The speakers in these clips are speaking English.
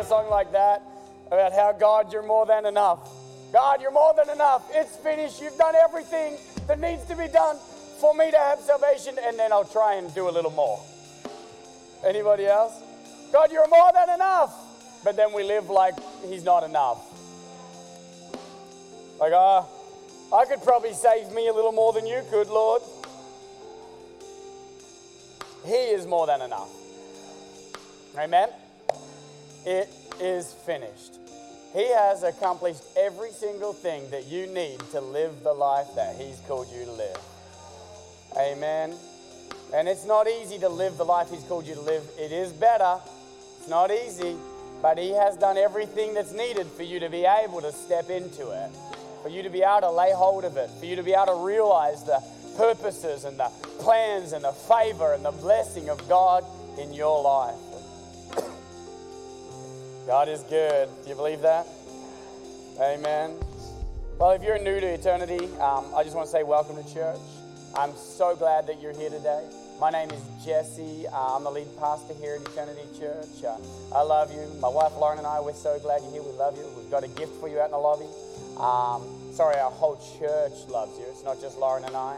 a song like that about how God, you're more than enough. God, you're more than enough. It's finished. You've done everything that needs to be done for me to have salvation, and then I'll try and do a little more. Anybody else? God, you're more than enough. But then we live like He's not enough. Like, ah, uh, I could probably save me a little more than you could, Lord. He is more than enough. Amen? It is finished. He has accomplished every single thing that you need to live the life that He's called you to live. Amen. And it's not easy to live the life He's called you to live. It is better. It's not easy, but He has done everything that's needed for you to be able to step into it, for you to be able to lay hold of it, for you to be able to realize the purposes and the plans and the favor and the blessing of God in your life. God is good. Do you believe that? Amen. Well, if you're new to eternity, um, I just want to say welcome to church. I'm so glad that you're here today. My name is Jesse. Uh, I'm the lead pastor here at Eternity Church. Uh, I love you. My wife Lauren and I, we're so glad you're here. We love you. We've got a gift for you out in the lobby. Um, sorry, our whole church loves you. It's not just Lauren and I.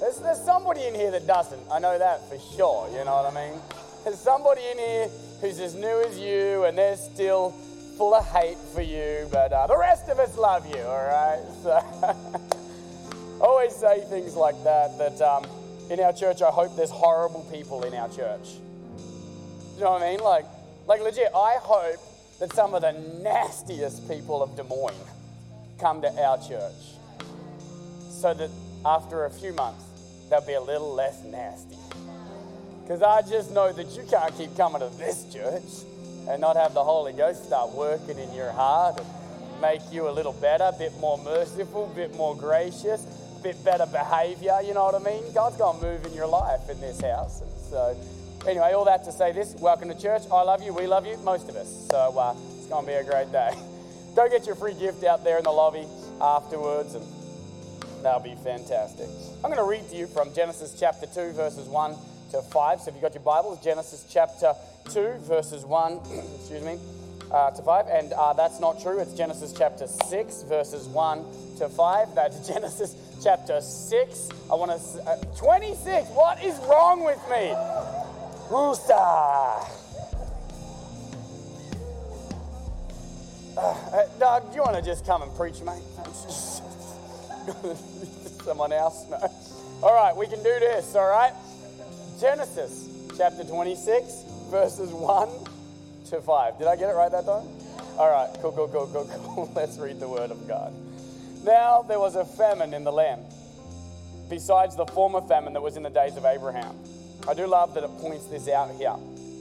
There's, there's somebody in here that doesn't. I know that for sure. You know what I mean? There's somebody in here who's as new as you and they're still full of hate for you, but uh, the rest of us love you, all right? So, I always say things like that, that um, in our church, I hope there's horrible people in our church. You know what I mean? Like, like legit, I hope that some of the nastiest people of Des Moines come to our church so that after a few months, they'll be a little less nasty. Because I just know that you can't keep coming to this church and not have the Holy Ghost start working in your heart and make you a little better, a bit more merciful, a bit more gracious, a bit better behavior. You know what I mean? God's going to move in your life in this house. And so, anyway, all that to say this welcome to church. I love you. We love you, most of us. So, uh, it's going to be a great day. Go get your free gift out there in the lobby afterwards, and that'll be fantastic. I'm going to read to you from Genesis chapter 2, verses 1 to 5. So if you've got your Bibles, Genesis chapter 2, verses 1, excuse me, uh, to 5. And uh, that's not true. It's Genesis chapter 6, verses 1 to 5. That's Genesis chapter 6. I want to, uh, 26. What is wrong with me? Rooster. Uh, uh, Doug, do you want to just come and preach, mate? Someone else? No. All right, we can do this, all right? Genesis chapter 26, verses 1 to 5. Did I get it right that time? All right, cool, cool, cool, cool, cool. Let's read the word of God. Now there was a famine in the land, besides the former famine that was in the days of Abraham. I do love that it points this out here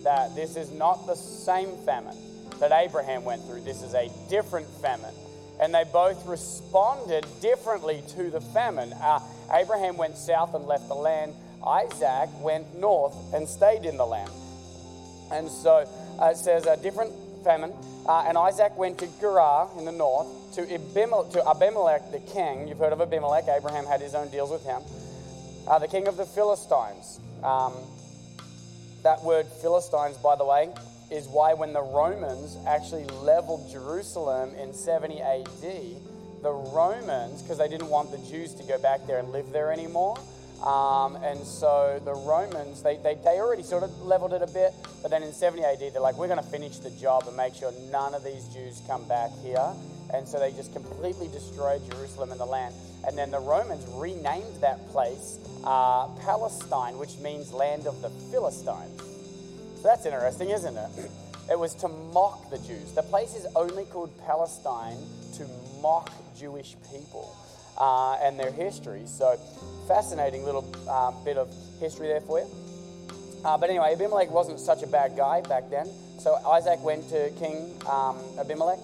that this is not the same famine that Abraham went through, this is a different famine. And they both responded differently to the famine. Uh, Abraham went south and left the land Isaac went north and stayed in the land. And so uh, it says a different famine. Uh, and Isaac went to Gerar in the north, to, Abimelech, to Abimelech the king. You've heard of Abimelech. Abraham had his own deals with him. Uh, the king of the Philistines. Um, that word Philistines, by the way, is why when the Romans actually leveled Jerusalem in 70 AD, the Romans, because they didn't want the Jews to go back there and live there anymore, um, and so the Romans, they, they, they already sort of leveled it a bit, but then in 70 AD, they're like, we're going to finish the job and make sure none of these Jews come back here. And so they just completely destroyed Jerusalem and the land. And then the Romans renamed that place uh, Palestine, which means land of the Philistines. So that's interesting, isn't it? It was to mock the Jews. The place is only called Palestine to mock Jewish people uh, and their history. So, fascinating little um, bit of history there for you. Uh, but anyway, Abimelech wasn't such a bad guy back then. So Isaac went to King um, Abimelech,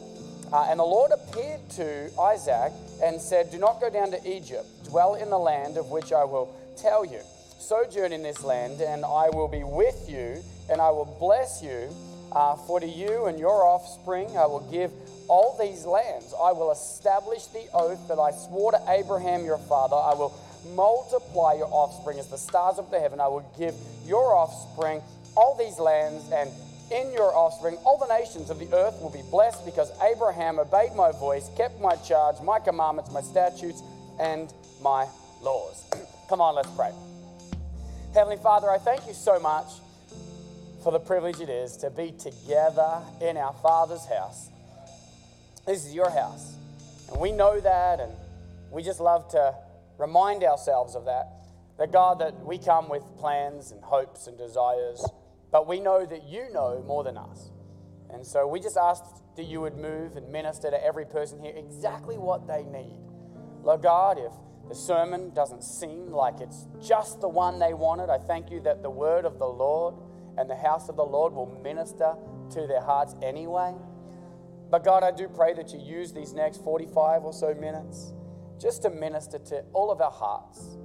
uh, and the Lord appeared to Isaac and said, Do not go down to Egypt. Dwell in the land of which I will tell you. Sojourn in this land, and I will be with you, and I will bless you. Uh, for to you and your offspring I will give all these lands. I will establish the oath that I swore to Abraham your father. I will multiply your offspring as the stars of the heaven. I will give your offspring all these lands, and in your offspring, all the nations of the earth will be blessed because Abraham obeyed my voice, kept my charge, my commandments, my statutes, and my laws. Come on, let's pray. Heavenly Father, I thank you so much for the privilege it is to be together in our Father's house. This is your house. And we know that, and we just love to remind ourselves of that. That God, that we come with plans and hopes and desires, but we know that you know more than us. And so we just ask that you would move and minister to every person here exactly what they need. Lord God, if the sermon doesn't seem like it's just the one they wanted, I thank you that the word of the Lord and the house of the Lord will minister to their hearts anyway. But God, I do pray that you use these next 45 or so minutes just to minister to all of our hearts,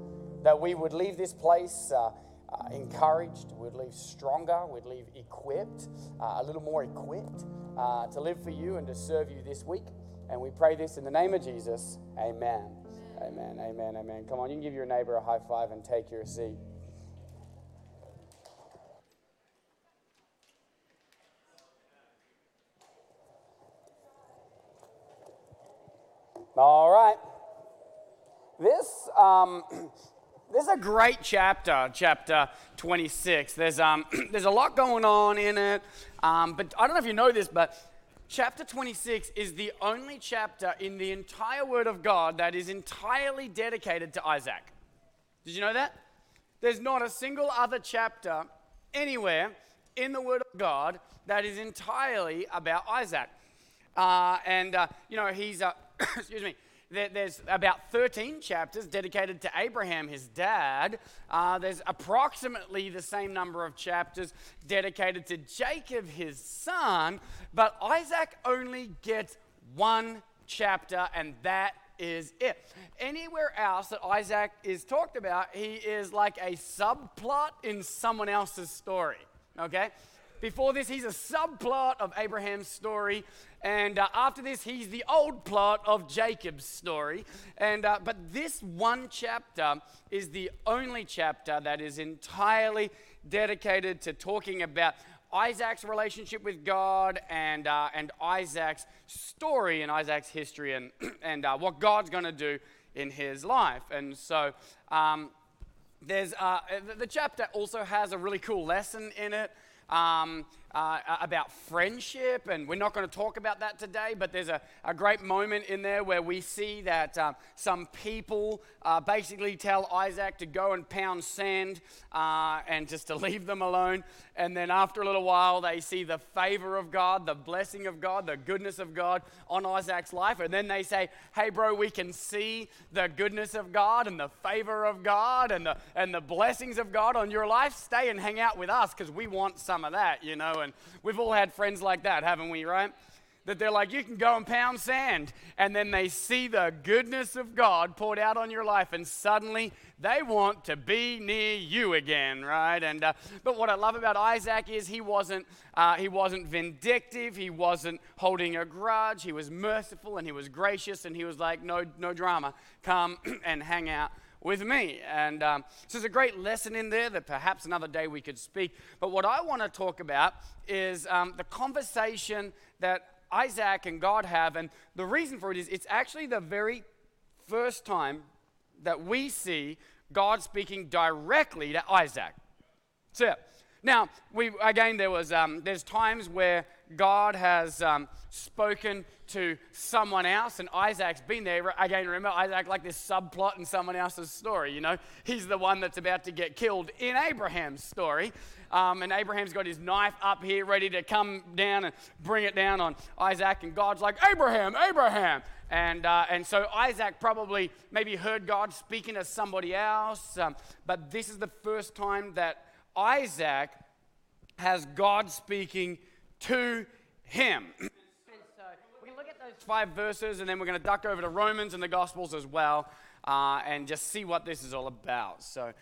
that we would leave this place. Uh, uh, encouraged, we'd leave stronger, we'd leave equipped, uh, a little more equipped uh, to live for you and to serve you this week. And we pray this in the name of Jesus. Amen. Amen. Amen. Amen. Come on, you can give your neighbor a high five and take your seat. All right. This, um, this is a great chapter, chapter 26. There's, um, there's a lot going on in it. Um, but I don't know if you know this, but chapter 26 is the only chapter in the entire Word of God that is entirely dedicated to Isaac. Did you know that? There's not a single other chapter anywhere in the Word of God that is entirely about Isaac. Uh, and, uh, you know, he's, uh, excuse me, there's about 13 chapters dedicated to Abraham, his dad. Uh, there's approximately the same number of chapters dedicated to Jacob, his son. But Isaac only gets one chapter, and that is it. Anywhere else that Isaac is talked about, he is like a subplot in someone else's story. Okay? Before this, he's a subplot of Abraham's story. And uh, after this, he's the old plot of Jacob's story. And, uh, but this one chapter is the only chapter that is entirely dedicated to talking about Isaac's relationship with God and, uh, and Isaac's story and Isaac's history and, and uh, what God's going to do in his life. And so um, there's, uh, the, the chapter also has a really cool lesson in it um, uh, about friendship, and we're not going to talk about that today, but there's a, a great moment in there where we see that um, some people uh, basically tell Isaac to go and pound sand uh, and just to leave them alone. And then after a little while, they see the favor of God, the blessing of God, the goodness of God on Isaac's life. And then they say, Hey, bro, we can see the goodness of God and the favor of God and the, and the blessings of God on your life. Stay and hang out with us because we want some of that, you know. And we've all had friends like that, haven't we, right? That they're like, you can go and pound sand. And then they see the goodness of God poured out on your life, and suddenly they want to be near you again, right? And uh, but what I love about Isaac is he wasn't uh, he wasn't vindictive, he wasn't holding a grudge. He was merciful and he was gracious, and he was like, no, no drama. Come and hang out with me. And um, so there's a great lesson in there that perhaps another day we could speak. But what I want to talk about is um, the conversation that Isaac and God have. And the reason for it is it's actually the very first time that we see God speaking directly to Isaac. So, now, we, again, there was, um, there's times where God has um, spoken to someone else, and Isaac's been there. Again, remember Isaac like this subplot in someone else's story. You know, he's the one that's about to get killed in Abraham's story, um, and Abraham's got his knife up here, ready to come down and bring it down on Isaac, and God's like, Abraham, Abraham. And, uh, and so Isaac probably maybe heard God speaking to somebody else, um, but this is the first time that Isaac has God speaking to him. And so we can look at those five verses and then we're going to duck over to Romans and the Gospels as well uh, and just see what this is all about. So,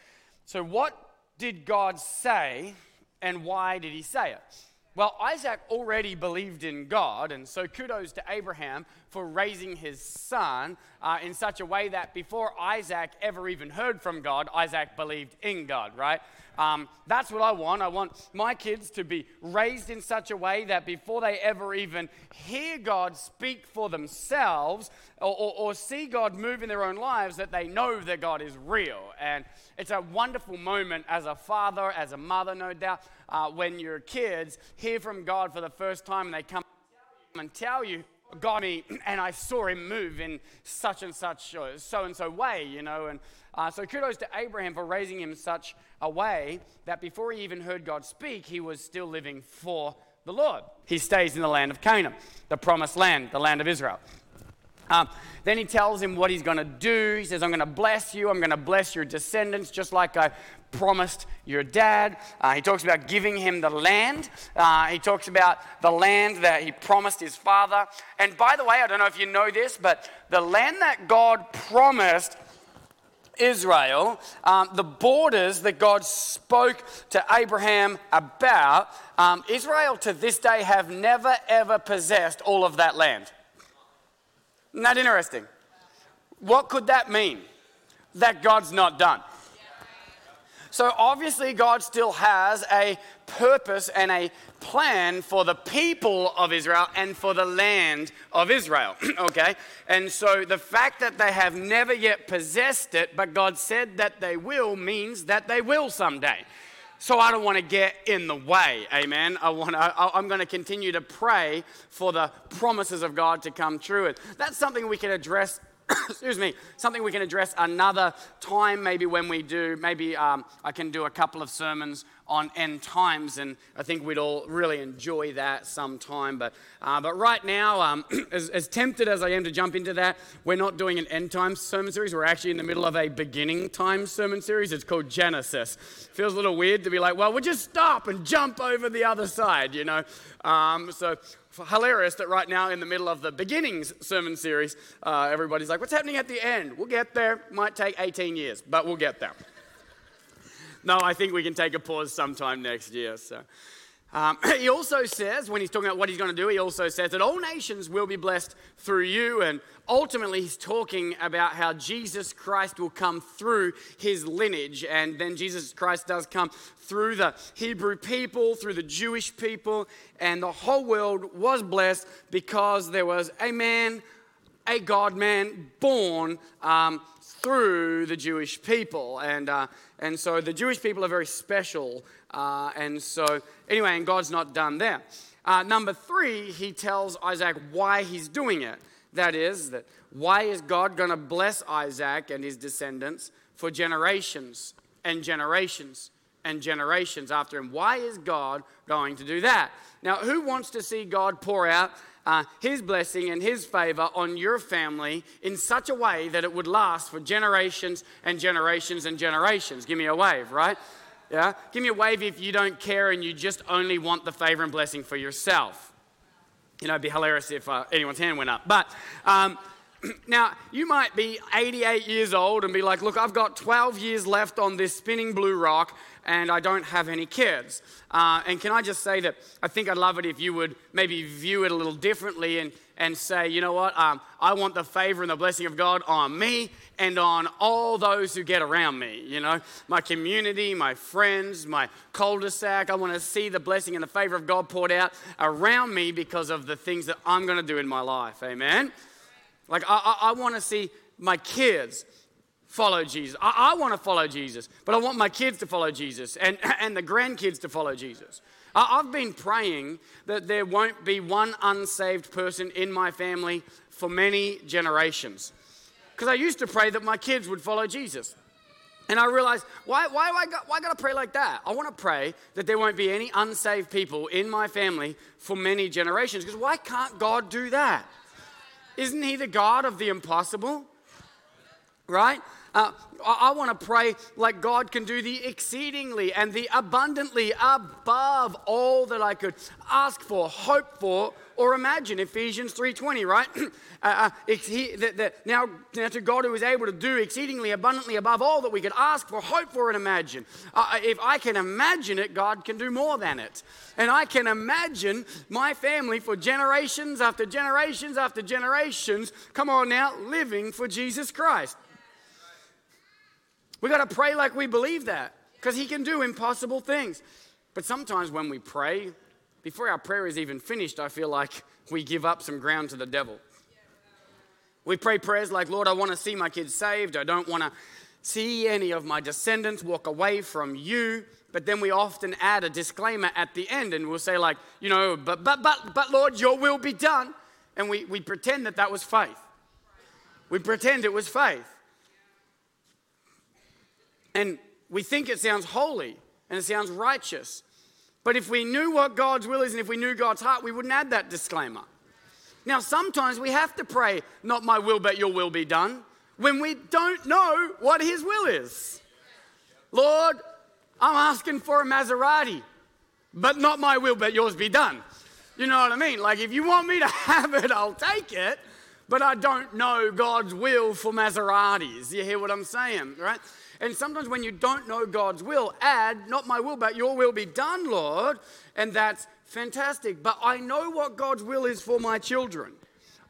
so, what did God say and why did he say it? Well, Isaac already believed in God, and so kudos to Abraham for raising his son uh, in such a way that before Isaac ever even heard from God, Isaac believed in God, right? Um, that's what I want. I want my kids to be raised in such a way that before they ever even hear God speak for themselves or, or, or see God move in their own lives, that they know that God is real. And it's a wonderful moment as a father, as a mother, no doubt, uh, when your kids hear from God for the first time and they come and tell you got me and I saw him move in such and such so and so way, you know. And uh, so kudos to Abraham for raising him such a way that before he even heard God speak, he was still living for the Lord. He stays in the land of Canaan, the promised land, the land of Israel. Um, then he tells him what he's going to do. He says, I'm going to bless you. I'm going to bless your descendants, just like I promised your dad. Uh, he talks about giving him the land. Uh, he talks about the land that he promised his father. And by the way, I don't know if you know this, but the land that God promised Israel, um, the borders that God spoke to Abraham about, um, Israel to this day have never ever possessed all of that land. Isn't that interesting? What could that mean? That God's not done. So obviously, God still has a purpose and a plan for the people of Israel and for the land of Israel. okay? And so the fact that they have never yet possessed it, but God said that they will, means that they will someday. So I don't want to get in the way, amen. I want to, I, I'm going to continue to pray for the promises of God to come true. And that's something we can address excuse me, something we can address another time, maybe when we do, maybe um, I can do a couple of sermons on end times, and I think we'd all really enjoy that sometime. But, uh, but right now, um, as, as, tempted as I am to jump into that, we're not doing an end times sermon series. We're actually in the middle of a beginning time sermon series. It's called Genesis. Feels a little weird to be like, well, we'll just stop and jump over the other side, you know. Um, so hilarious that right now in the middle of the beginnings sermon series, uh, everybody's like, what's happening at the end? We'll get there. Might take 18 years, but we'll get there no, I think we can take a pause sometime next year. So. Um, he also says, when he's talking about what he's going to do, he also says that all nations will be blessed through you. And ultimately, he's talking about how Jesus Christ will come through his lineage. And then Jesus Christ does come through the Hebrew people, through the Jewish people. And the whole world was blessed because there was a man, a God man, born um, through the Jewish people. And, uh, and so the Jewish people are very special. Uh, and so, anyway, and God's not done there. Uh, number three, he tells Isaac why he's doing it. That is, that why is God going to bless Isaac and his descendants for generations and generations and generations after him? Why is God going to do that? Now, who wants to see God pour out uh, His blessing and His favor on your family in such a way that it would last for generations and generations and generations. Give me a wave, right? Yeah? Give me a wave if you don't care and you just only want the favor and blessing for yourself. You know, it'd be hilarious if uh, anyone's hand went up. But um, now, you might be 88 years old and be like, look, I've got 12 years left on this spinning blue rock and I don't have any kids. Uh, and can I just say that I think I'd love it if you would maybe view it a little differently and, and say, you know what, um, I want the favor and the blessing of God on me and on all those who get around me. You know, my community, my friends, my cul de sac. I want to see the blessing and the favor of God poured out around me because of the things that I'm going to do in my life. Amen. Like, I, I, I want to see my kids follow Jesus. I, I want to follow Jesus, but I want my kids to follow Jesus and, and the grandkids to follow Jesus. I've been praying that there won't be one unsaved person in my family for many generations. Because I used to pray that my kids would follow Jesus. And I realized, why, why, why, why got to pray like that? I want to pray that there won't be any unsaved people in my family for many generations. Because why can't God do that? Isn't He the God of the impossible? Right? Uh, I, I want to pray like God can do the exceedingly and the abundantly above all that I could ask for, hope for, or imagine. Ephesians 3.20, right? uh, uh, he, now, now to God who is able to do exceedingly abundantly above all that we could ask for, hope for, and imagine. Uh, uh, if I can imagine it, God can do more than it. And I can imagine my family for generations after generations after generations, come on now, living for Jesus Christ. We got to pray like we believe that because He can do impossible things. But sometimes when we pray, before our prayer is even finished, I feel like we give up some ground to the devil. We pray prayers like, Lord, I want to see my kids saved. I don't want to see any of my descendants walk away from you. But then we often add a disclaimer at the end and we'll say, like, you know, but, but, but, but Lord, your will be done. And we, we pretend that that was faith. We pretend it was faith. And we think it sounds holy and it sounds righteous. But if we knew what God's will is and if we knew God's heart, we wouldn't add that disclaimer. Now, sometimes we have to pray, not my will, but your will be done, when we don't know what His will is. Lord, I'm asking for a Maserati, but not my will, but yours be done. You know what I mean? Like, if you want me to have it, I'll take it, but I don't know God's will for Maseratis. You hear what I'm saying, right? And sometimes when you don't know God's will, add, not my will, but your will be done, Lord. And that's fantastic. But I know what God's will is for my children.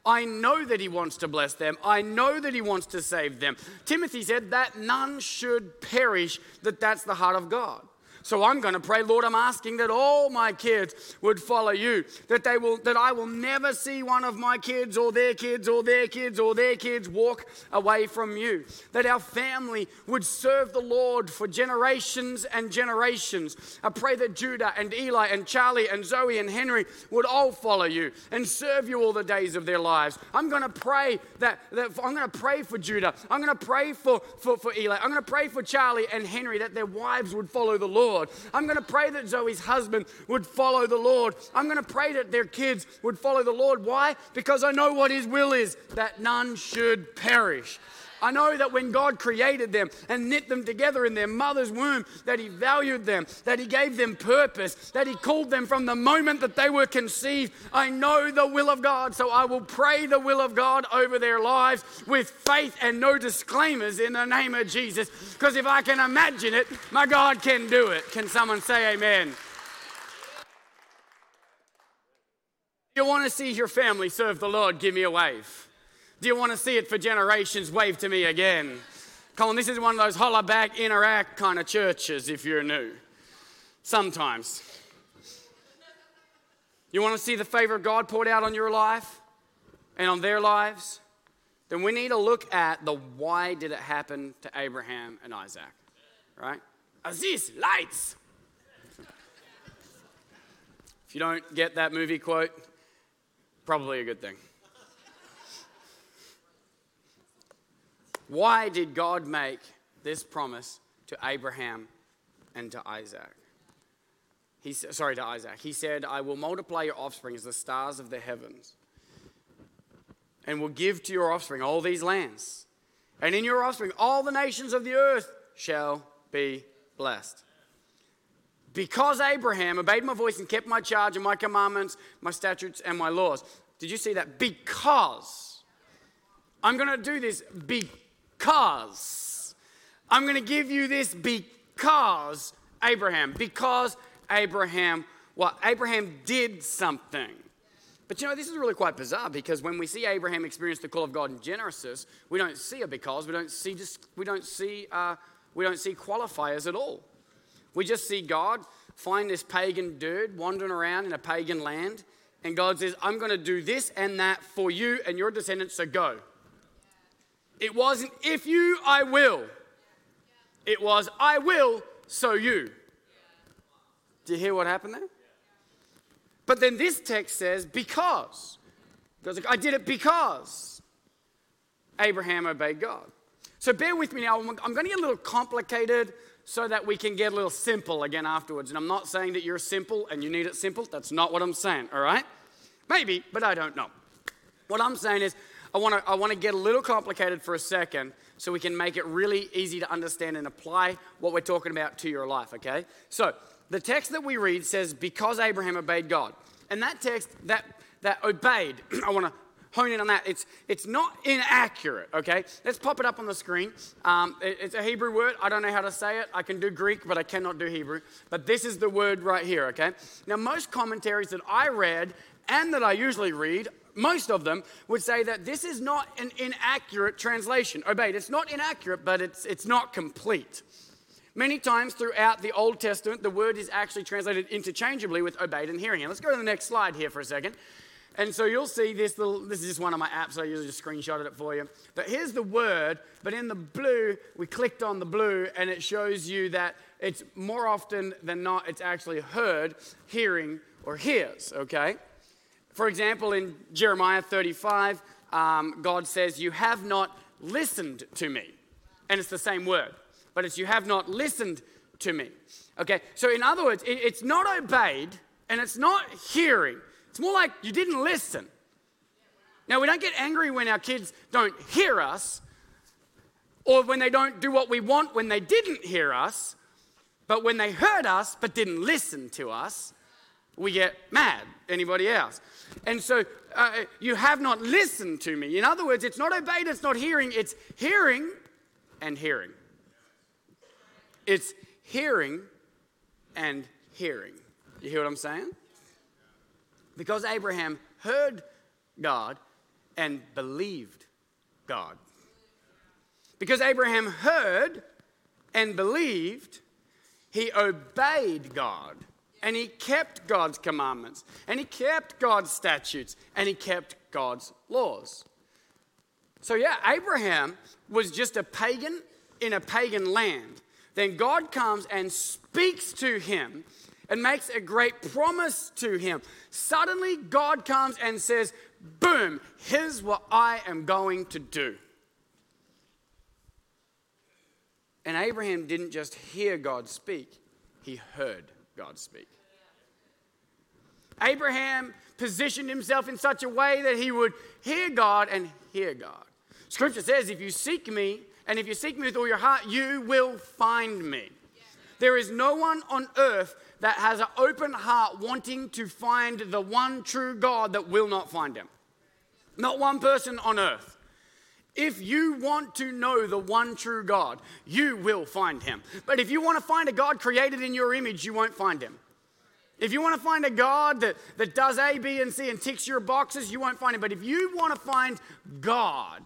I know that he wants to bless them. I know that he wants to save them. Timothy said that none should perish, that that's the heart of God. So I'm going to pray, Lord, I'm asking that all my kids would follow you, that they will that I will never see one of my kids or their kids or their kids or their kids walk away from you. That our family would serve the Lord for generations and generations. I pray that Judah and Eli and Charlie and Zoe and Henry would all follow you and serve you all the days of their lives. I'm going to pray that, that I'm going to pray for Judah. I'm going to pray for, for, for Eli. I'm going to pray for Charlie and Henry that their wives would follow the Lord. Lord. I'm going to pray that Zoe's husband would follow the Lord. I'm going to pray that their kids would follow the Lord. Why? Because I know what His will is that none should perish. I know that when God created them and knit them together in their mother's womb, that He valued them, that He gave them purpose, that He called them from the moment that they were conceived. I know the will of God, so I will pray the will of God over their lives with faith and no disclaimers in the name of Jesus. Because if I can imagine it, my God can do it. Can someone say amen? You want to see your family serve the Lord? Give me a wave. Do you want to see it for generations? Wave to me again. Come on, this is one of those holla back, interact kind of churches if you're new. Sometimes. You want to see the favor of God poured out on your life and on their lives? Then we need to look at the why did it happen to Abraham and Isaac, right? Aziz, lights. If you don't get that movie quote, probably a good thing. Why did God make this promise to Abraham and to Isaac? He, sorry, to Isaac. He said, I will multiply your offspring as the stars of the heavens, and will give to your offspring all these lands. And in your offspring, all the nations of the earth shall be blessed. Because Abraham obeyed my voice and kept my charge and my commandments, my statutes, and my laws. Did you see that? Because I'm going to do this because because. I'm going to give you this because Abraham. Because Abraham, well, Abraham did something. But you know, this is really quite bizarre because when we see Abraham experience the call of God in Genesis, we don't see a because, we don't see just, we don't see, uh, we don't see qualifiers at all. We just see God find this pagan dude wandering around in a pagan land, and God says, I'm going to do this and that for you and your descendants, so go. It wasn't, if you, I will. It was, I will, so you. Do you hear what happened there? But then this text says, because. I did it because Abraham obeyed God. So bear with me now. I'm going to get a little complicated so that we can get a little simple again afterwards. And I'm not saying that you're simple and you need it simple. That's not what I'm saying, all right? Maybe, but I don't know. What I'm saying is, I want to I want to get a little complicated for a second so we can make it really easy to understand and apply what we're talking about to your life, okay? So, the text that we read says because Abraham obeyed God. And that text that that obeyed, I want to hone in on that. It's, it's not inaccurate, okay? Let's pop it up on the screen. Um, it, it's a Hebrew word. I don't know how to say it. I can do Greek, but I cannot do Hebrew. But this is the word right here, okay? Now, most commentaries that I read and that I usually read, most of them would say that this is not an inaccurate translation. Obeyed. It's not inaccurate, but it's, it's not complete. Many times throughout the Old Testament, the word is actually translated interchangeably with obeyed and hearing. And let's go to the next slide here for a second. And so you'll see this little, this is just one of my apps, so I usually just screenshotted it for you. But here's the word, but in the blue, we clicked on the blue and it shows you that it's more often than not, it's actually heard, hearing, or hears, okay? For example, in Jeremiah 35, um, God says, You have not listened to me. And it's the same word, but it's you have not listened to me. Okay, so in other words, it, it's not obeyed and it's not hearing it's more like you didn't listen. Now, we don't get angry when our kids don't hear us or when they don't do what we want when they didn't hear us, but when they heard us but didn't listen to us, we get mad. Anybody else? And so uh, you have not listened to me. In other words, it's not obeyed, it's not hearing, it's hearing and hearing. It's hearing and hearing. You hear what I'm saying? Because Abraham heard God and believed God. Because Abraham heard and believed, he obeyed God and he kept God's commandments and he kept God's statutes and he kept God's laws. So, yeah, Abraham was just a pagan in a pagan land. Then God comes and speaks to him and makes a great promise to him. Suddenly, God comes and says, Boom, here's what I am going to do. And Abraham didn't just hear God speak, he heard God speak. Abraham positioned himself in such a way that he would hear God and hear God. Scripture says, If you seek me, and if you seek me with all your heart, you will find me. There is no one on earth that has an open heart wanting to find the one true God that will not find him. Not one person on earth. If you want to know the one true God, you will find him. But if you want to find a God created in your image, you won't find him. If you want to find a God that, that does A, B, and C and ticks your boxes, you won't find him. But if you want to find God,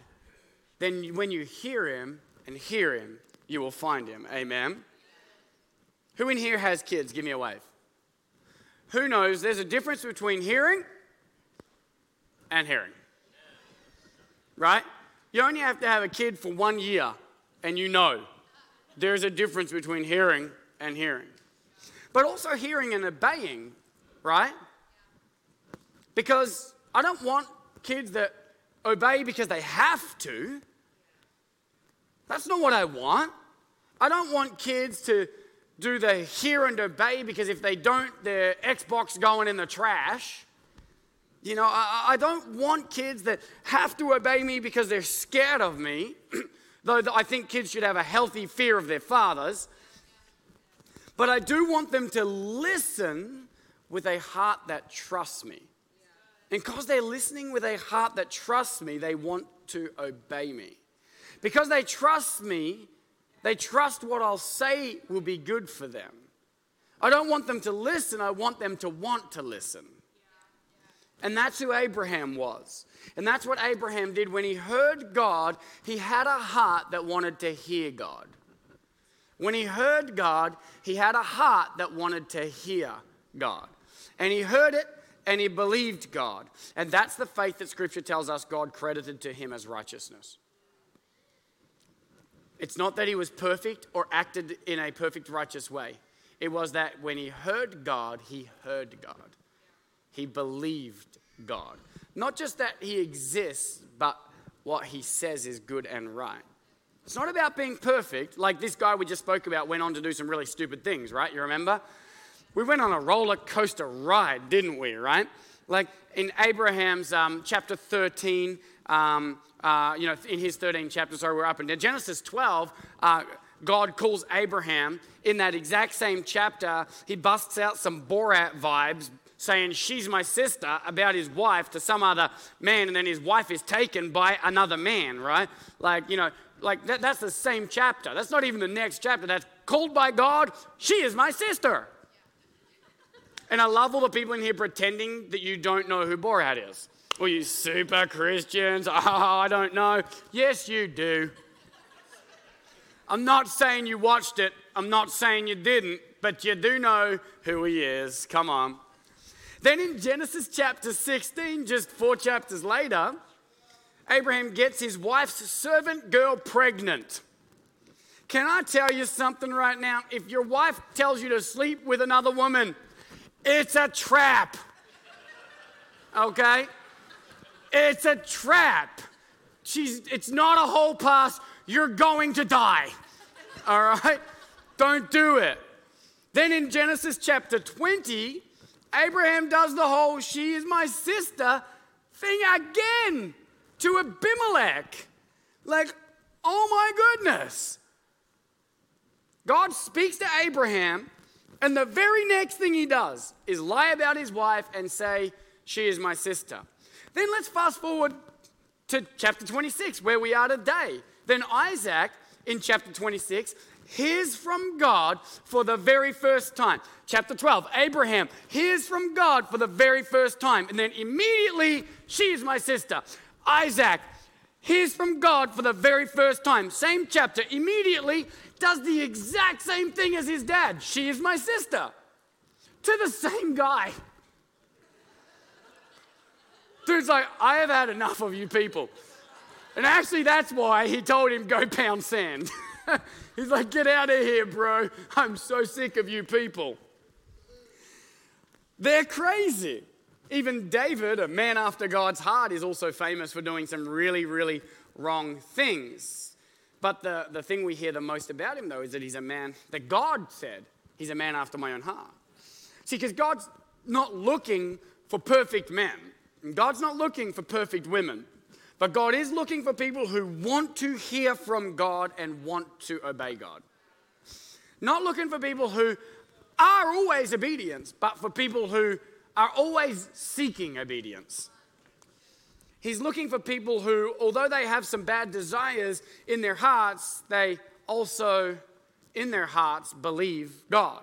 then when you hear him and hear him, you will find him. Amen. Who in here has kids? Give me a wave. Who knows there's a difference between hearing and hearing? Right? You only have to have a kid for one year and you know there's a difference between hearing and hearing. But also hearing and obeying, right? Because I don't want kids that obey because they have to. That's not what I want. I don't want kids to do the hear and obey because if they don't, their Xbox going in the trash. You know, I, I don't want kids that have to obey me because they're scared of me, though I think kids should have a healthy fear of their fathers. But I do want them to listen with a heart that trusts me. And because they're listening with a heart that trusts me, they want to obey me. Because they trust me, they trust what I'll say will be good for them. I don't want them to listen, I want them to want to listen. And that's who Abraham was. And that's what Abraham did when he heard God, he had a heart that wanted to hear God. When he heard God, he had a heart that wanted to hear God. And he heard it and he believed God. And that's the faith that scripture tells us God credited to him as righteousness. It's not that he was perfect or acted in a perfect, righteous way. It was that when he heard God, he heard God. He believed God. Not just that he exists, but what he says is good and right. It's not about being perfect, like this guy we just spoke about went on to do some really stupid things, right? You remember? We went on a roller coaster ride, didn't we, right? Like in Abraham's um, chapter 13, um, uh, you know, in his 13 chapter, sorry, we're up in Genesis 12, uh, God calls Abraham in that exact same chapter. He busts out some Borat vibes saying, She's my sister, about his wife to some other man, and then his wife is taken by another man, right? Like, you know, like that, that's the same chapter. That's not even the next chapter. That's called by God, she is my sister. And I love all the people in here pretending that you don't know who Borat is. Well, you super Christians, oh, I don't know. Yes, you do. I'm not saying you watched it, I'm not saying you didn't, but you do know who he is. Come on. Then in Genesis chapter 16, just four chapters later, Abraham gets his wife's servant girl pregnant. Can I tell you something right now? If your wife tells you to sleep with another woman, it's a trap. Okay? It's a trap. She's, it's not a whole pass. You're going to die. All right? Don't do it. Then in Genesis chapter 20, Abraham does the whole she is my sister thing again to Abimelech. Like, oh my goodness. God speaks to Abraham, and the very next thing he does is lie about his wife and say, She is my sister. Then let's fast forward to chapter 26, where we are today. Then Isaac, in chapter 26, hears from God for the very first time. Chapter 12, Abraham hears from God for the very first time. And then immediately, she is my sister. Isaac hears from God for the very first time. Same chapter. Immediately does the exact same thing as his dad. She is my sister. To the same guy. Dude's like, I have had enough of you people. And actually, that's why he told him, go pound sand. He's like, get out of here, bro. I'm so sick of you people. They're crazy. Even David, a man after God's heart, is also famous for doing some really, really wrong things. But the, the thing we hear the most about him, though, is that he's a man that God said he's a man after my own heart. See, because God's not looking for perfect men, God's not looking for perfect women, but God is looking for people who want to hear from God and want to obey God. Not looking for people who are always obedient, but for people who are always seeking obedience. He's looking for people who, although they have some bad desires in their hearts, they also, in their hearts, believe God.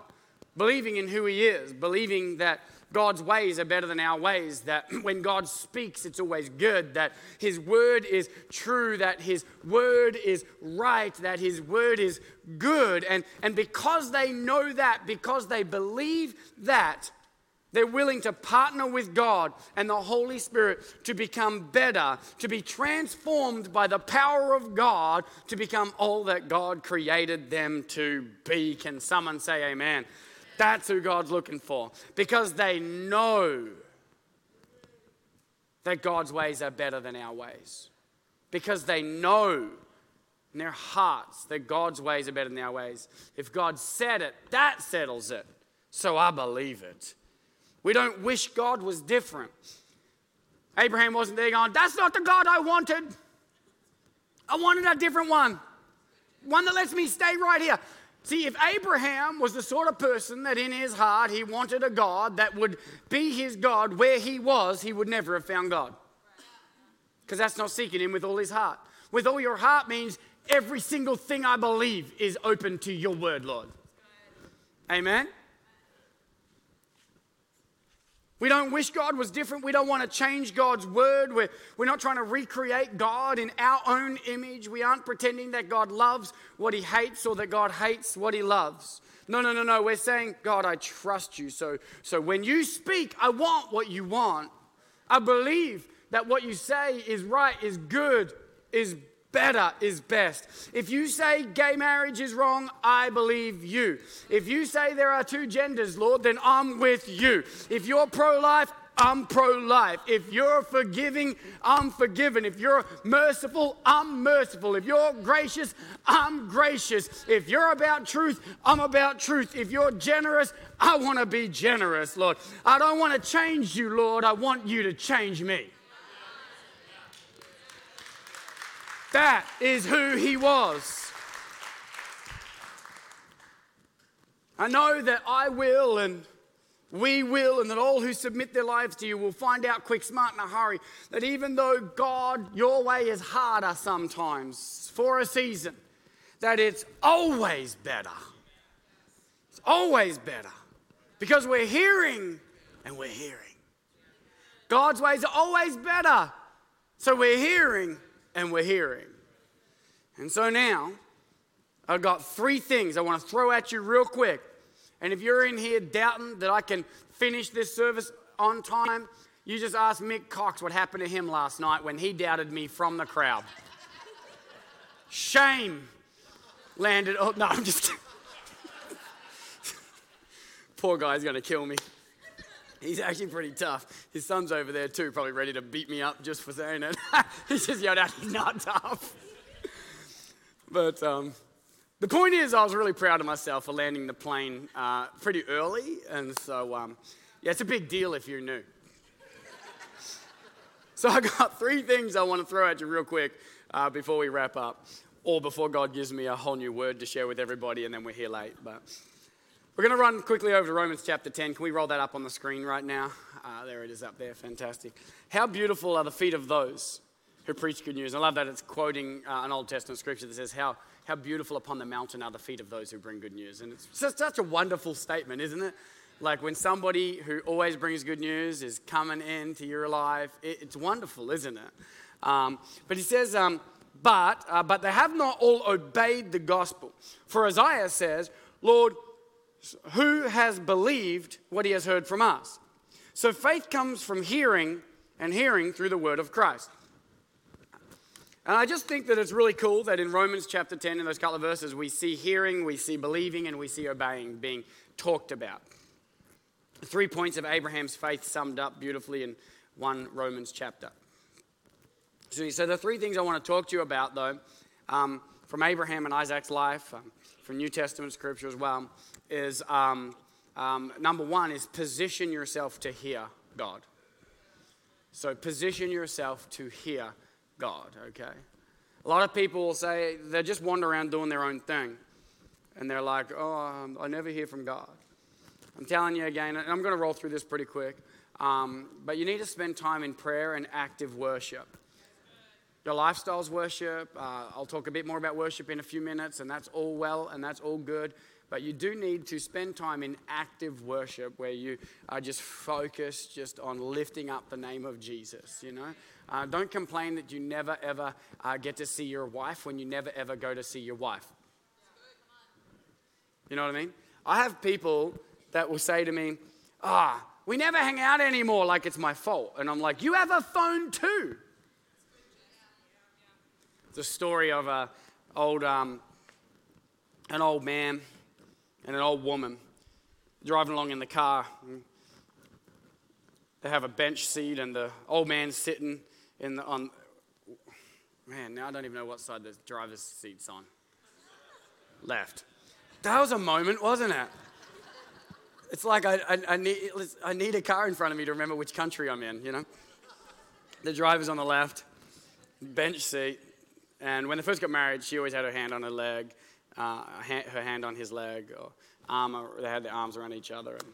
Believing in who He is, believing that God's ways are better than our ways, that when God speaks, it's always good, that His word is true, that His word is right, that His word is good. And, and because they know that, because they believe that, they're willing to partner with God and the Holy Spirit to become better, to be transformed by the power of God to become all that God created them to be. Can someone say amen? That's who God's looking for because they know that God's ways are better than our ways. Because they know in their hearts that God's ways are better than our ways. If God said it, that settles it. So I believe it. We don't wish God was different. Abraham wasn't there going, That's not the God I wanted. I wanted a different one. One that lets me stay right here. See, if Abraham was the sort of person that in his heart he wanted a God that would be his God where he was, he would never have found God. Because that's not seeking him with all his heart. With all your heart means every single thing I believe is open to your word, Lord. Amen? We don't wish God was different. We don't want to change God's word. We're, we're not trying to recreate God in our own image. We aren't pretending that God loves what he hates or that God hates what he loves. No, no, no, no. We're saying, God, I trust you. So, so when you speak, I want what you want. I believe that what you say is right, is good, is better is best. If you say gay marriage is wrong, I believe you. If you say there are two genders, Lord, then I'm with you. If you're pro life, I'm pro life. If you're forgiving, I'm forgiven. If you're merciful, I'm merciful. If you're gracious, I'm gracious. If you're about truth, I'm about truth. If you're generous, I want to be generous, Lord. I don't want to change you, Lord. I want you to change me. That is who he was. I know that I will and we will, and that all who submit their lives to you will find out quick, smart, in a hurry that even though God, your way is harder sometimes for a season, that it's always better. It's always better because we're hearing and we're hearing. God's ways are always better. So we're hearing and we're hearing. And so now, I've got three things I want to throw at you real quick. And if you're in here doubting that I can finish this service on time, you just ask Mick Cox what happened to him last night when he doubted me from the crowd. Shame landed. Oh, no, I'm just. Poor guy's going to kill me. He's actually pretty tough. His son's over there too, probably ready to beat me up just for saying it. He's just yelled out, he's not tough. But um, the point is, I was really proud of myself for landing the plane uh, pretty early. And so, um, yeah, it's a big deal if you're new. so, I got three things I want to throw at you real quick uh, before we wrap up, or before God gives me a whole new word to share with everybody, and then we're here late. But we're going to run quickly over to Romans chapter 10. Can we roll that up on the screen right now? Uh, there it is up there. Fantastic. How beautiful are the feet of those who preach good news. I love that it's quoting uh, an Old Testament scripture that says, How how beautiful upon the mountain are the feet of those who bring good news. And it's just such a wonderful statement, isn't it? Like when somebody who always brings good news is coming into your life, it, it's wonderful, isn't it? Um, but he says, um, but, uh, but they have not all obeyed the gospel. For Isaiah says, Lord, who has believed what he has heard from us? So faith comes from hearing, and hearing through the word of Christ. And I just think that it's really cool that in Romans chapter 10, in those couple of verses, we see hearing, we see believing, and we see obeying being talked about. Three points of Abraham's faith summed up beautifully in one Romans chapter. So, the three things I want to talk to you about, though, um, from Abraham and Isaac's life, um, from New Testament scripture as well, is um, um number one is position yourself to hear God. So, position yourself to hear God, okay? A lot of people will say they just wander around doing their own thing. And they're like, oh, um, I never hear from God. I'm telling you again, and I'm going to roll through this pretty quick, um, but you need to spend time in prayer and active worship. Your lifestyle's worship. Uh, I'll talk a bit more about worship in a few minutes, and that's all well and that's all good. But you do need to spend time in active worship where you are just focused just on lifting up the name of Jesus, you know? Uh, don't complain that you never ever uh, get to see your wife when you never ever go to see your wife. You know what I mean? I have people that will say to me, ah, we never hang out anymore like it's my fault. And I'm like, you have a phone too. It's a story of a old, um, an old man and an old woman driving along in the car. They have a bench seat, and the old man's sitting in the, on. Man, now I don't even know what side the driver's seat's on. Left. That was a moment, wasn't it? It's like I, I, I, need, I need a car in front of me to remember which country I'm in, you know? The driver's on the left, bench seat. And when they first got married, she always had her hand on her leg uh, her hand on his leg, or arm, they had their arms around each other. And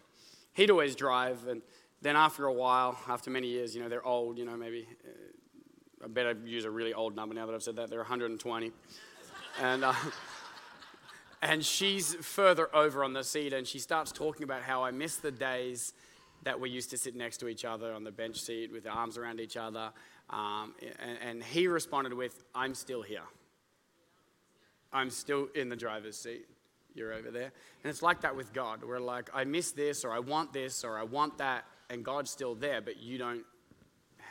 he'd always drive, and then after a while, after many years, you know, they're old, you know, maybe, uh, I better use a really old number now that I've said that, they're 120. and, uh, and she's further over on the seat, and she starts talking about how I miss the days that we used to sit next to each other on the bench seat with arms around each other. Um, and, and he responded with, I'm still here. I'm still in the driver's seat. You're over there. And it's like that with God. We're like, I miss this, or I want this, or I want that, and God's still there, but you don't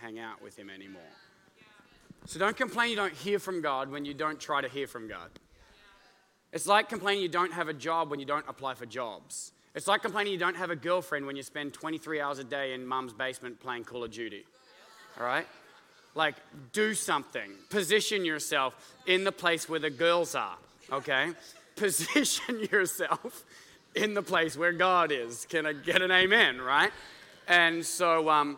hang out with Him anymore. So don't complain you don't hear from God when you don't try to hear from God. It's like complaining you don't have a job when you don't apply for jobs. It's like complaining you don't have a girlfriend when you spend 23 hours a day in mum's basement playing Call of Duty. All right? Like, do something. Position yourself in the place where the girls are, okay? Position yourself in the place where God is. Can I get an amen, right? And so, um,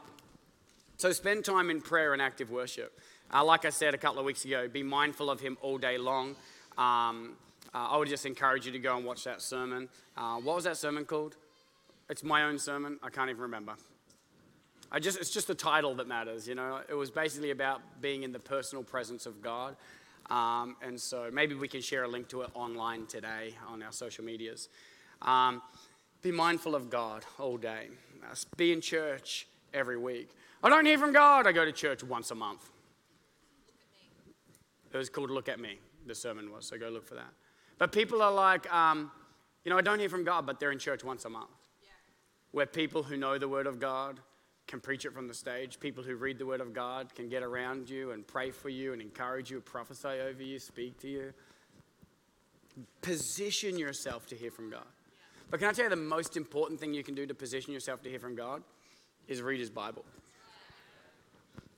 so spend time in prayer and active worship. Uh, like I said a couple of weeks ago, be mindful of Him all day long. Um, uh, I would just encourage you to go and watch that sermon. Uh, what was that sermon called? It's my own sermon. I can't even remember. I just, it's just the title that matters, you know. It was basically about being in the personal presence of God. Um, and so maybe we can share a link to it online today on our social medias. Um, be mindful of God all day. Uh, be in church every week. I don't hear from God. I go to church once a month. It was called Look at Me, the sermon was, so go look for that. But people are like, um, you know, I don't hear from God, but they're in church once a month. Yeah. Where people who know the Word of God, can preach it from the stage. People who read the Word of God can get around you and pray for you and encourage you, prophesy over you, speak to you. Position yourself to hear from God. But can I tell you the most important thing you can do to position yourself to hear from God is read His Bible.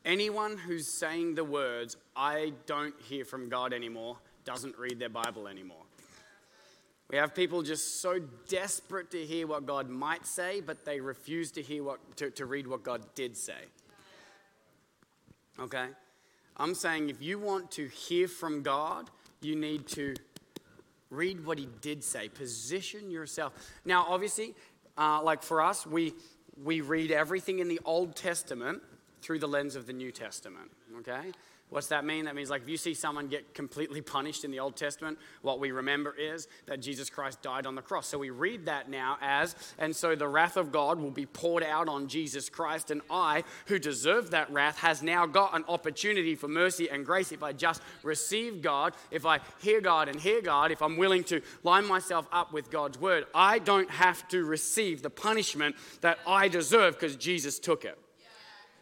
Anyone who's saying the words, I don't hear from God anymore, doesn't read their Bible anymore. We have people just so desperate to hear what God might say, but they refuse to hear what to, to read what God did say. Okay? I'm saying if you want to hear from God, you need to read what He did say. Position yourself. Now, obviously, uh, like for us, we we read everything in the Old Testament through the lens of the New Testament. Okay? What's that mean? That means, like, if you see someone get completely punished in the Old Testament, what we remember is that Jesus Christ died on the cross. So we read that now as, and so the wrath of God will be poured out on Jesus Christ, and I, who deserve that wrath, has now got an opportunity for mercy and grace if I just receive God, if I hear God and hear God, if I'm willing to line myself up with God's word. I don't have to receive the punishment that I deserve because Jesus took it.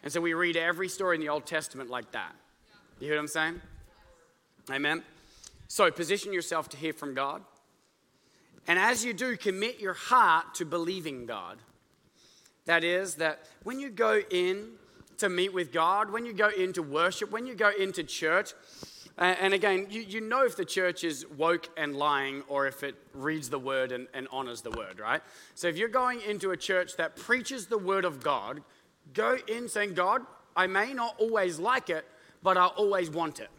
And so we read every story in the Old Testament like that. You hear what I'm saying? Amen. So position yourself to hear from God. And as you do, commit your heart to believing God. That is, that when you go in to meet with God, when you go into worship, when you go into church, and again, you, you know if the church is woke and lying or if it reads the word and, and honors the word, right? So if you're going into a church that preaches the word of God, go in saying, God, I may not always like it, but I always want it.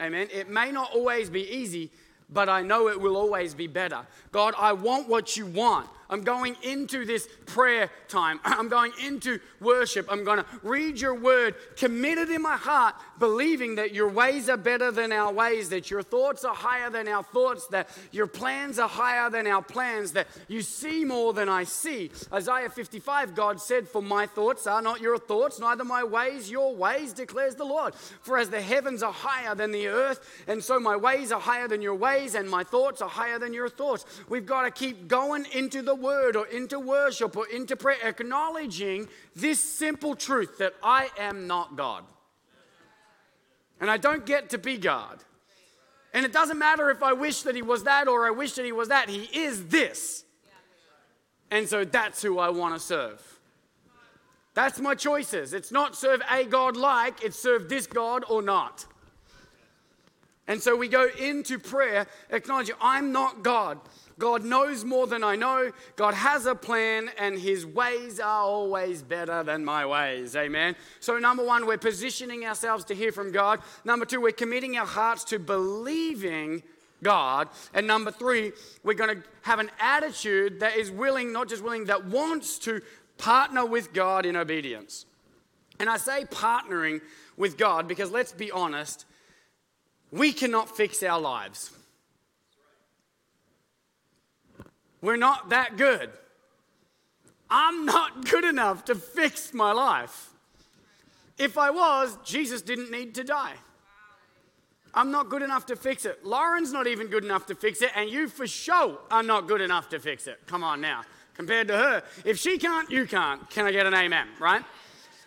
Amen. It may not always be easy, but I know it will always be better. God, I want what you want. I'm going into this prayer time. I'm going into worship. I'm going to read your word, committed in my heart, believing that your ways are better than our ways, that your thoughts are higher than our thoughts, that your plans are higher than our plans, that you see more than I see. Isaiah 55, God said, For my thoughts are not your thoughts, neither my ways your ways, declares the Lord. For as the heavens are higher than the earth, and so my ways are higher than your ways, and my thoughts are higher than your thoughts. We've got to keep going into the word or into worship or into prayer, acknowledging this simple truth that I am not God. And I don't get to be God. And it doesn't matter if I wish that He was that or I wish that He was that. He is this. And so that's who I want to serve. That's my choices. It's not serve a God like, it's serve this God or not. And so we go into prayer acknowledging I'm not God. God knows more than I know. God has a plan, and His ways are always better than my ways. Amen. So, number one, we're positioning ourselves to hear from God. Number two, we're committing our hearts to believing God. And number three, we're going to have an attitude that is willing, not just willing, that wants to partner with God in obedience. And I say partnering with God because let's be honest, we cannot fix our lives. We're not that good. I'm not good enough to fix my life. If I was, Jesus didn't need to die. I'm not good enough to fix it. Lauren's not even good enough to fix it, and you for sure are not good enough to fix it. Come on now. Compared to her, if she can't, you can't. Can I get an amen, right?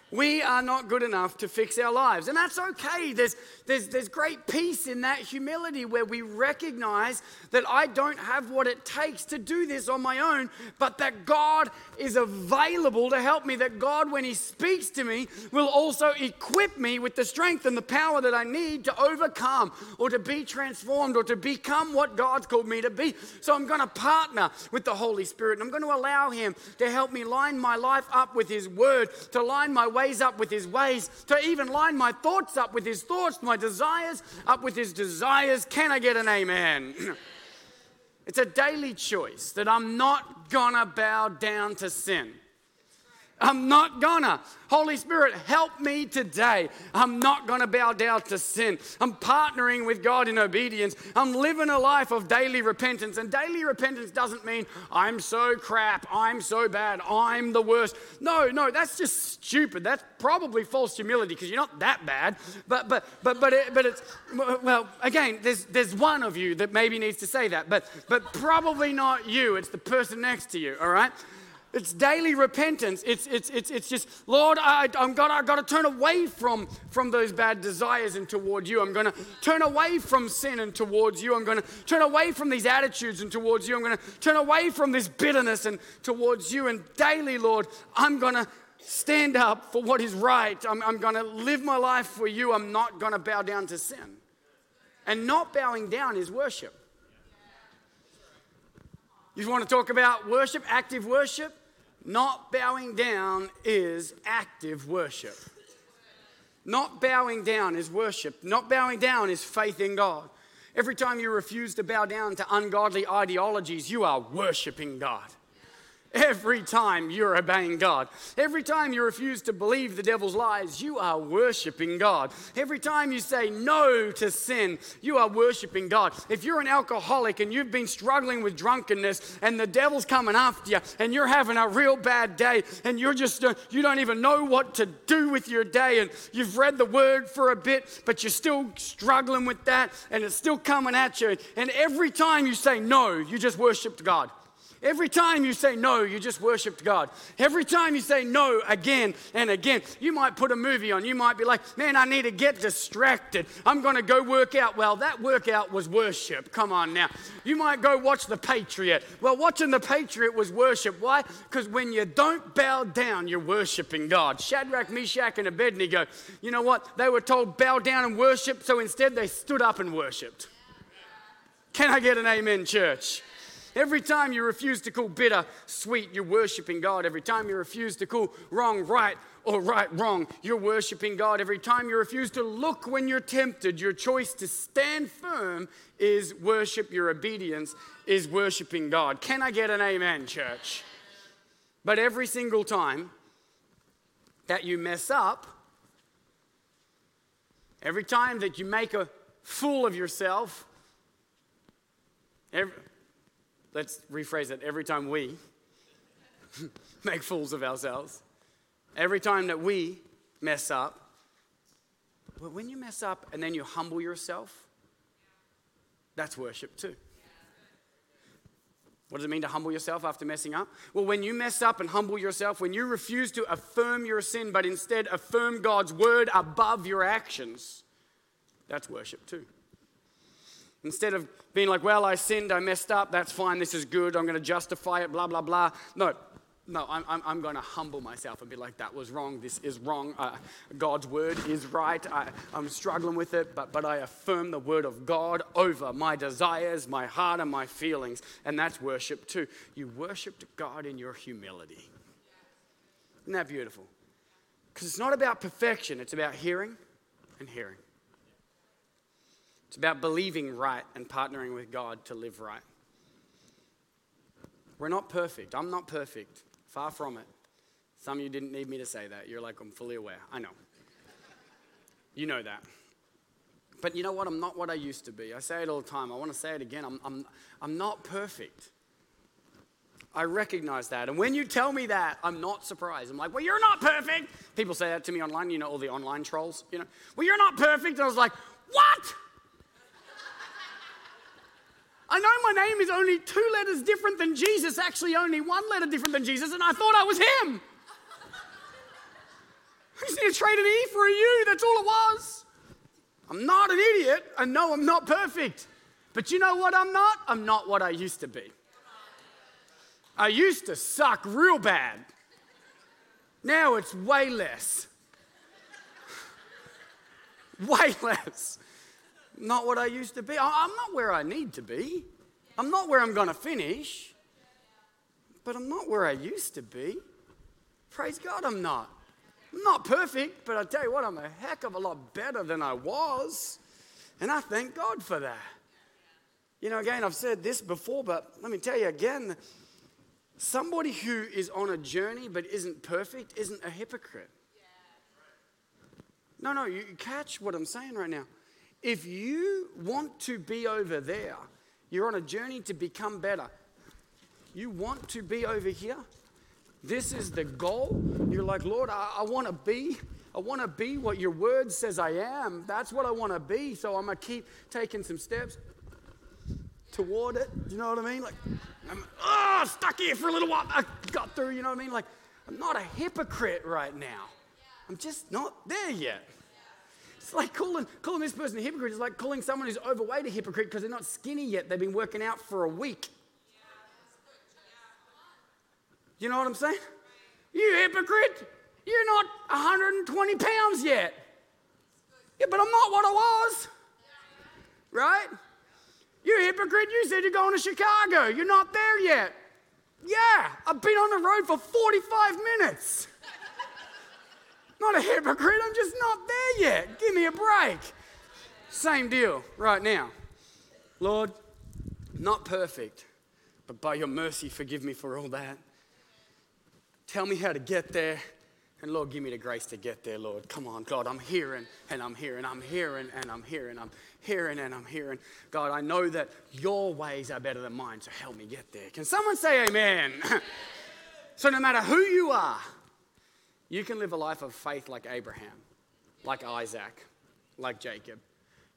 We are not good enough to fix our lives. And that's okay. There's, there's, there's great peace in that humility where we recognize that I don't have what it takes to do this on my own, but that God is available to help me. That God, when He speaks to me, will also equip me with the strength and the power that I need to overcome or to be transformed or to become what God's called me to be. So I'm going to partner with the Holy Spirit and I'm going to allow Him to help me line my life up with His Word, to line my ways up with his ways, to even line my thoughts up with his thoughts, my desires up with his desires. Can I get an amen? it's a daily choice that I'm not gonna bow down to sin. I'm not gonna. Holy Spirit, help me today. I'm not gonna bow down to sin. I'm partnering with God in obedience. I'm living a life of daily repentance. And daily repentance doesn't mean I'm so crap, I'm so bad, I'm the worst. No, no, that's just stupid. That's probably false humility because you're not that bad. But but but but it, but it's well again. There's there's one of you that maybe needs to say that, but but probably not you. It's the person next to you. All right. It's daily repentance. It's, it's, it's, it's just, Lord, I, I'm got, I've got to turn away from, from those bad desires and toward you. I'm going to turn away from sin and towards you. I'm going to turn away from these attitudes and towards you. I'm going to turn away from this bitterness and towards you. And daily, Lord, I'm going to stand up for what is right. I'm, I'm going to live my life for you. I'm not going to bow down to sin. And not bowing down is worship. You want to talk about worship, active worship? Not bowing down is active worship. Not bowing down is worship. Not bowing down is faith in God. Every time you refuse to bow down to ungodly ideologies, you are worshiping God. Every time you're obeying God, every time you refuse to believe the devil's lies, you are worshiping God. Every time you say no to sin, you are worshiping God. If you're an alcoholic and you've been struggling with drunkenness and the devil's coming after you and you're having a real bad day and you're just, uh, you don't even know what to do with your day and you've read the word for a bit, but you're still struggling with that and it's still coming at you. And every time you say no, you just worshiped God. Every time you say no, you just worshiped God. Every time you say no again and again, you might put a movie on. You might be like, man, I need to get distracted. I'm going to go work out. Well, that workout was worship. Come on now. You might go watch The Patriot. Well, watching The Patriot was worship. Why? Because when you don't bow down, you're worshiping God. Shadrach, Meshach, and Abednego, you know what? They were told bow down and worship, so instead they stood up and worshiped. Can I get an amen, church? Every time you refuse to call bitter sweet, you're worshiping God. Every time you refuse to call wrong right or right wrong, you're worshiping God. Every time you refuse to look when you're tempted, your choice to stand firm is worship. Your obedience is worshiping God. Can I get an amen, church? But every single time that you mess up, every time that you make a fool of yourself, every, Let's rephrase it. Every time we make fools of ourselves, every time that we mess up, but when you mess up and then you humble yourself, that's worship too. What does it mean to humble yourself after messing up? Well, when you mess up and humble yourself, when you refuse to affirm your sin, but instead affirm God's word above your actions, that's worship too. Instead of being like, well, I sinned, I messed up, that's fine, this is good, I'm going to justify it, blah, blah, blah. No, no, I'm, I'm, going to humble myself and be like, that was wrong, this is wrong, uh, God's word is right, I, I'm struggling with it, but, but I affirm the word of God over my desires, my heart, and my feelings. And that's worship too. You worshiped God in your humility. Isn't that beautiful? Because it's not about perfection, it's about hearing and hearing. It's about believing right and partnering with God to live right. We're not perfect. I'm not perfect. Far from it. Some of you didn't need me to say that. You're like, I'm fully aware. I know. You know that. But you know what? I'm not what I used to be. I say it all the time. I want to say it again. I'm, I'm, I'm not perfect. I recognize that. And when you tell me that, I'm not surprised. I'm like, well, you're not perfect. People say that to me online, you know, all the online trolls, you know. Well, you're not perfect. And I was like, what? I know my name is only two letters different than Jesus, actually, only one letter different than Jesus, and I thought I was him. I just need to trade an E for a U. That's all it was. I'm not an idiot. I know I'm not perfect. But you know what I'm not? I'm not what I used to be. I used to suck real bad. Now it's way less. way less. Not what I used to be. I'm not where I need to be. I'm not where I'm going to finish. But I'm not where I used to be. Praise God, I'm not. I'm not perfect, but I tell you what, I'm a heck of a lot better than I was. And I thank God for that. You know, again, I've said this before, but let me tell you again somebody who is on a journey but isn't perfect isn't a hypocrite. No, no, you catch what I'm saying right now. If you want to be over there, you're on a journey to become better. You want to be over here. This is the goal. You're like, Lord, I, I want to be. I want to be what your word says I am. That's what I want to be. So I'm going to keep taking some steps toward it. You know what I mean? Like, I'm oh, stuck here for a little while. I got through, you know what I mean? Like, I'm not a hypocrite right now. I'm just not there yet. It's like calling, calling this person a hypocrite is like calling someone who's overweight a hypocrite because they're not skinny yet. They've been working out for a week. You know what I'm saying? You hypocrite. You're not 120 pounds yet. Yeah, but I'm not what I was. Right? You hypocrite. You said you're going to Chicago. You're not there yet. Yeah, I've been on the road for 45 minutes. Not a hypocrite, I'm just not there yet. Give me a break. Same deal right now. Lord, not perfect, but by your mercy, forgive me for all that. Tell me how to get there. And Lord, give me the grace to get there, Lord. Come on, God, I'm hearing and I'm hearing, and I'm hearing and I'm hearing, I'm hearing and I'm hearing. God, I know that your ways are better than mine, so help me get there. Can someone say amen? so, no matter who you are, you can live a life of faith like Abraham, like Isaac, like Jacob.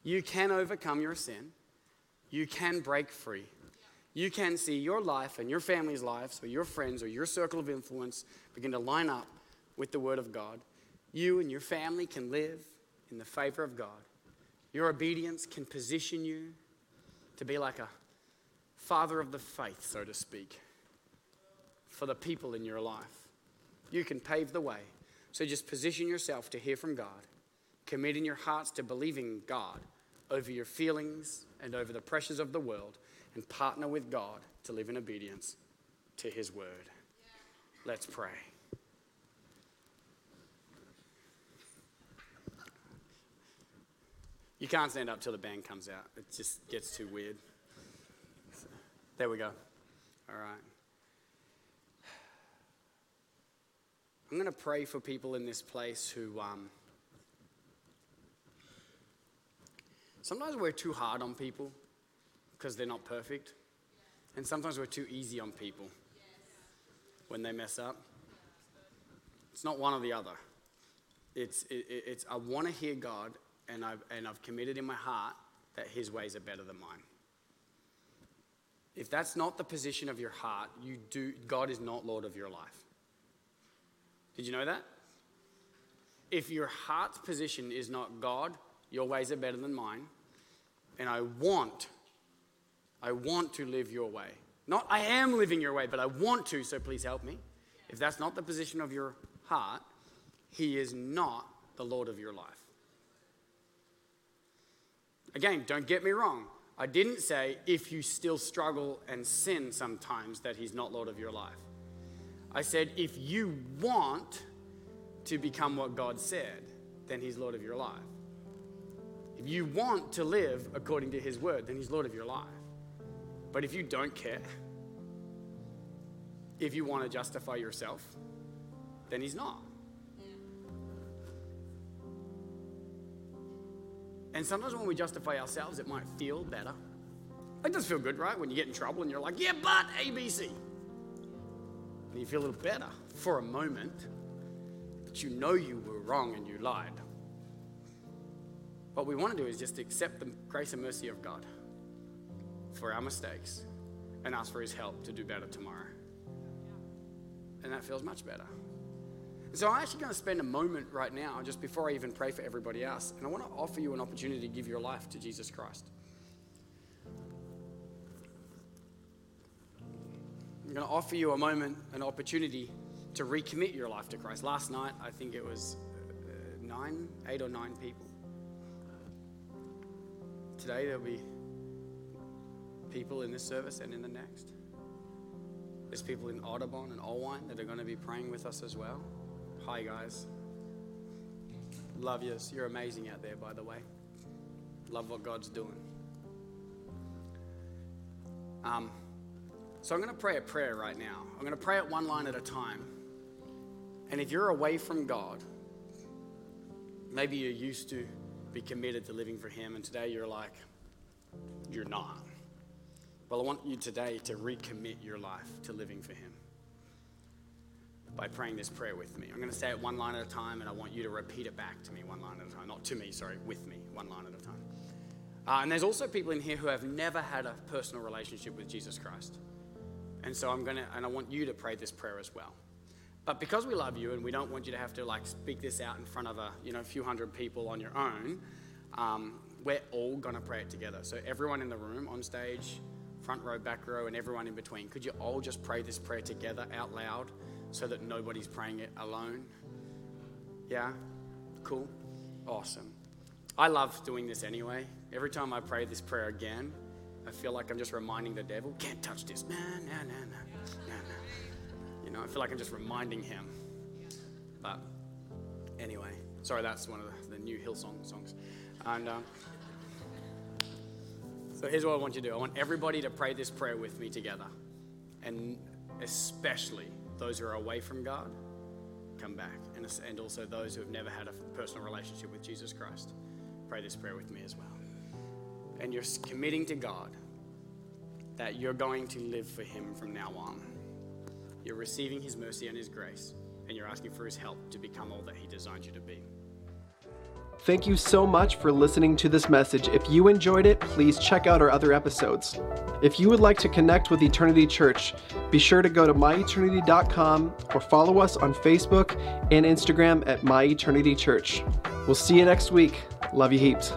You can overcome your sin. You can break free. You can see your life and your family's lives, or your friends, or your circle of influence begin to line up with the Word of God. You and your family can live in the favor of God. Your obedience can position you to be like a father of the faith, so to speak, for the people in your life you can pave the way. So just position yourself to hear from God, committing your hearts to believing God over your feelings and over the pressures of the world, and partner with God to live in obedience to His word. Let's pray. You can't stand up till the band comes out. It just gets too weird. there we go. All right. I'm going to pray for people in this place who um, sometimes we're too hard on people because they're not perfect, and sometimes we're too easy on people when they mess up. It's not one or the other. It's, it, it's I want to hear God, and I've, and I've committed in my heart that His ways are better than mine. If that's not the position of your heart, you do, God is not Lord of your life. Did you know that? If your heart's position is not God, your ways are better than mine, and I want, I want to live your way. Not I am living your way, but I want to, so please help me. If that's not the position of your heart, He is not the Lord of your life. Again, don't get me wrong. I didn't say if you still struggle and sin sometimes that He's not Lord of your life. I said, if you want to become what God said, then He's Lord of your life. If you want to live according to His word, then He's Lord of your life. But if you don't care, if you want to justify yourself, then He's not. And sometimes when we justify ourselves, it might feel better. It does feel good, right? When you get in trouble and you're like, yeah, but ABC and you feel a little better for a moment, but you know you were wrong and you lied. What we want to do is just accept the grace and mercy of God for our mistakes and ask for His help to do better tomorrow. And that feels much better. So I'm actually going to spend a moment right now, just before I even pray for everybody else, and I want to offer you an opportunity to give your life to Jesus Christ. I'm going to offer you a moment, an opportunity to recommit your life to Christ. Last night, I think it was uh, nine, eight or nine people. Today, there'll be people in this service and in the next. There's people in Audubon and Oelwein that are going to be praying with us as well. Hi, guys. Love you. You're amazing out there, by the way. Love what God's doing. Um, so I'm going to pray a prayer right now. I'm going to pray it one line at a time. And if you're away from God, maybe you used to be committed to living for Him, and today you're like, you're not. Well, I want you today to recommit your life to living for Him by praying this prayer with me. I'm going to say it one line at a time, and I want you to repeat it back to me one line at a time. Not to me, sorry, with me, one line at a time. Uh, and there's also people in here who have never had a personal relationship with Jesus Christ. And so I'm going to, and I want you to pray this prayer as well. But because we love you and we don't want you to have to like speak this out in front of a you know a few hundred people on your own, um, we're all gonna pray it together. So everyone in the room, on stage, front row, back row, and everyone in between, could you all just pray this prayer together out loud? so that nobody's praying it alone? Yeah? Cool? Awesome. I love doing this anyway. Every time I pray this prayer again, I feel like I'm just reminding the devil, can't touch this. Nah, nah, nah, nah, nah, nah. You know, I feel like I'm just reminding him. But anyway, sorry, that's one of the, the new Hillsong songs. And um, so here's what I want you to do I want everybody to pray this prayer with me together. And especially those who are away from God come back, and, and also those who have never had a personal relationship with Jesus Christ. Pray this prayer with me as well. And you're committing to God that you're going to live for Him from now on. You're receiving His mercy and His grace, and you're asking for His help to become all that He designed you to be. Thank you so much for listening to this message. If you enjoyed it, please check out our other episodes. If you would like to connect with Eternity Church, be sure to go to myeternity.com or follow us on Facebook and Instagram at myeternity church. We'll see you next week. Love you heaps.